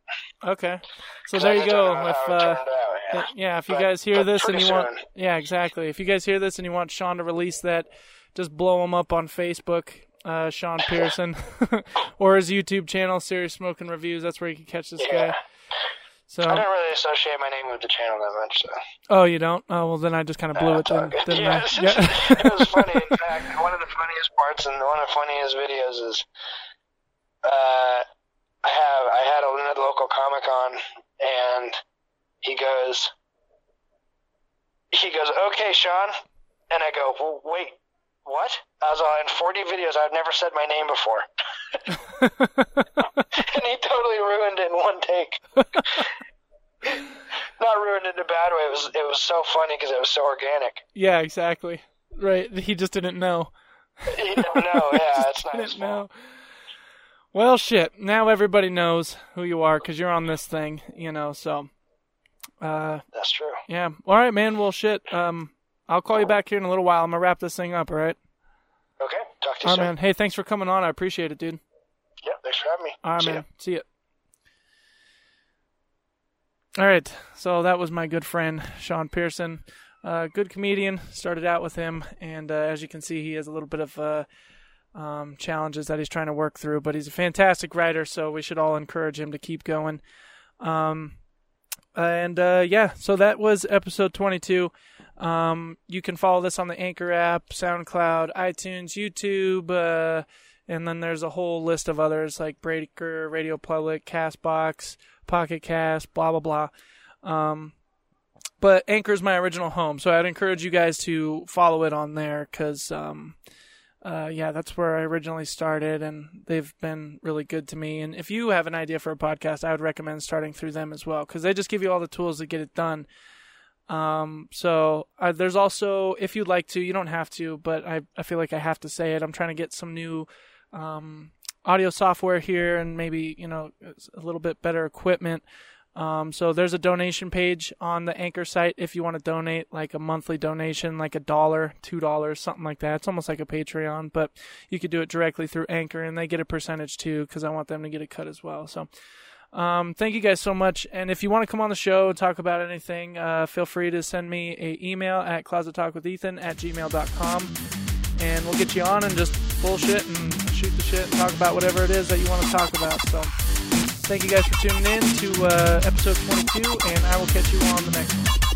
Okay. so there you go. If uh, out, yeah. yeah, if you But- guys hear this and you want, yeah, exactly. If you guys hear this and you want Sean to release that, just blow him up on Facebook, uh, Sean Pearson, or his YouTube channel, Serious Smoking Reviews. That's where you can catch this Yeah. guy. So, I don't really associate my name with the channel that much. So. oh, you don't? Oh, well, then I just kind of blew it. Then, didn't yeah, I? Yeah. it was funny. In fact, one of the funniest parts and one of the funniest videos is, uh, I have I had a local comic on, and he goes, he goes, okay, Sean, and I go, well, wait, what? I was on 40 videos. I've never said my name before, and he totally ruined it in one take. Not ruined it in a bad way. It was it was so funny because it was so organic. yeah, exactly. Right. He just didn't know. You don't know, yeah, it's not his didn't fault. know. Well, shit. Now everybody knows who you are because you're on this thing, you know. So, uh, That's true. yeah. All right, man. Well, shit. Um, I'll call you back here in a little while. I'm gonna wrap this thing up. All right. Okay, talk to you All right, soon. man. Hey, thanks for coming on. I appreciate it, dude. Yeah, thanks for having me. All right, See ya. man. See ya. All right. So that was my good friend Sean Pearson, uh, good comedian. Started out with him, and uh, as you can see, he has a little bit of uh, um, challenges that he's trying to work through. But he's a fantastic writer, so we should all encourage him to keep going. Um, and uh, yeah, so that was episode 22. Um, you can follow this on the Anchor app, SoundCloud, iTunes, YouTube, uh, and then there's a whole list of others like Breaker, Radio Public, Castbox, Pocket Cast, blah blah blah. Um, but is my original home, so I'd encourage you guys to follow it on there because, um, uh, yeah, that's where I originally started, and they've been really good to me. And if you have an idea for a podcast, I would recommend starting through them as well because they just give you all the tools to get it done. Um, so uh, there's also, if you'd like to, you don't have to, but I, I feel like I have to say it. I'm trying to get some new, um, audio software here and maybe, you know, a little bit better equipment. Um, so there's a donation page on the Anchor site if you want to donate like a monthly donation, like a dollar, two dollars, something like that. It's almost like a Patreon, but you could do it directly through Anchor and they get a percentage too because I want them to get a cut as well. So, um, thank you guys so much. And if you want to come on the show and talk about anything, uh, feel free to send me a email at closettalkwithethan at gmail.com and we'll get you on and just bullshit and shoot the shit and talk about whatever it is that you want to talk about. So thank you guys for tuning in to uh, episode 22 and I will catch you on the next one.